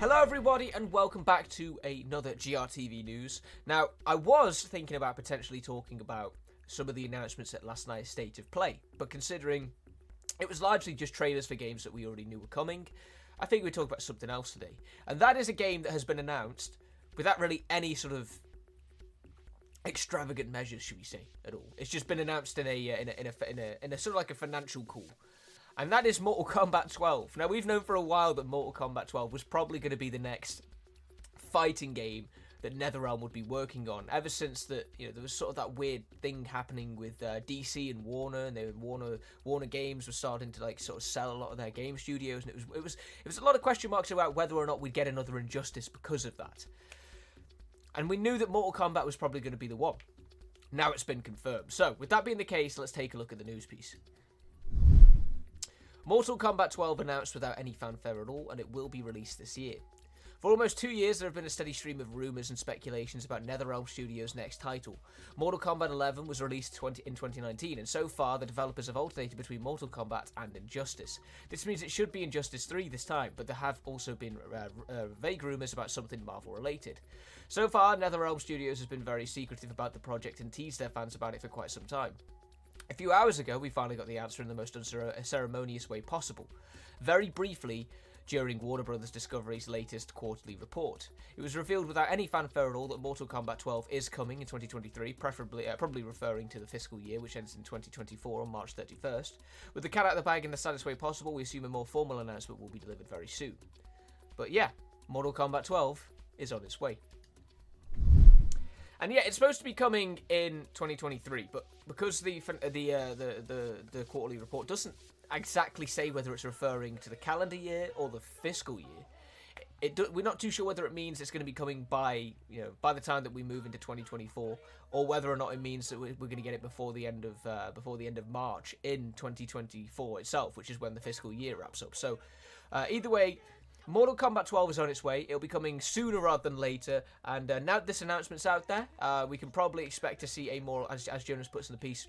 Hello, everybody, and welcome back to another GRTV news. Now, I was thinking about potentially talking about some of the announcements at last night's State of Play, but considering it was largely just trailers for games that we already knew were coming, I think we talk about something else today. And that is a game that has been announced without really any sort of extravagant measures, should we say, at all. It's just been announced in a uh, in a in a, in a, in a sort of like a financial call and that is Mortal Kombat 12. Now, we've known for a while that Mortal Kombat 12 was probably going to be the next fighting game that NetherRealm would be working on. Ever since that, you know, there was sort of that weird thing happening with uh, DC and Warner, and they Warner Warner Games was starting to like sort of sell a lot of their game studios, and it was it was it was a lot of question marks about whether or not we'd get another Injustice because of that. And we knew that Mortal Kombat was probably going to be the one. Now it's been confirmed. So, with that being the case, let's take a look at the news piece. Mortal Kombat 12 announced without any fanfare at all, and it will be released this year. For almost two years, there have been a steady stream of rumours and speculations about NetherRealm Studios' next title. Mortal Kombat 11 was released 20, in 2019, and so far, the developers have alternated between Mortal Kombat and Injustice. This means it should be Injustice 3 this time, but there have also been uh, uh, vague rumours about something Marvel related. So far, NetherRealm Studios has been very secretive about the project and teased their fans about it for quite some time. A few hours ago, we finally got the answer in the most unceremonious way possible. Very briefly, during Warner Bros. Discovery's latest quarterly report. It was revealed without any fanfare at all that Mortal Kombat 12 is coming in 2023, preferably uh, probably referring to the fiscal year, which ends in 2024 on March 31st. With the cat out of the bag in the saddest way possible, we assume a more formal announcement will be delivered very soon. But yeah, Mortal Kombat 12 is on its way. And yeah, it's supposed to be coming in 2023, but because the the uh, the, the the quarterly report doesn't exactly say whether it's referring to the calendar year or the fiscal year, it do, we're not too sure whether it means it's going to be coming by you know by the time that we move into 2024, or whether or not it means that we're, we're going to get it before the end of uh, before the end of March in 2024 itself, which is when the fiscal year wraps up. So uh, either way, Mortal Kombat 12 is on its way. It'll be coming sooner rather than later. And uh, now this announcement's out there, uh, we can probably expect to see a more, as, as Jonas puts in the piece,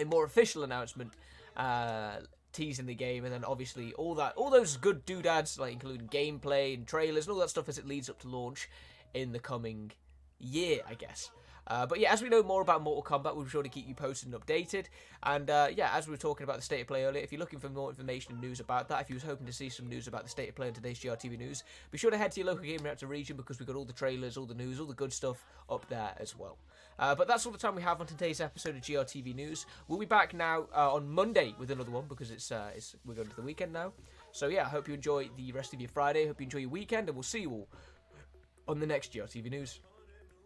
a more official announcement uh, teasing the game, and then obviously all that, all those good doodads, like including gameplay and trailers and all that stuff as it leads up to launch in the coming year, I guess. Uh, but yeah, as we know more about Mortal Kombat, we'll be sure to keep you posted and updated. And uh, yeah, as we were talking about the state of play earlier, if you're looking for more information and news about that, if you was hoping to see some news about the state of play in today's GRTV news, be sure to head to your local Gamereactor region because we've got all the trailers, all the news, all the good stuff up there as well. Uh, but that's all the time we have on today's episode of GRTV News. We'll be back now uh, on Monday with another one because it's, uh, it's we're going to the weekend now. So yeah, I hope you enjoy the rest of your Friday. Hope you enjoy your weekend, and we'll see you all on the next GRTV News.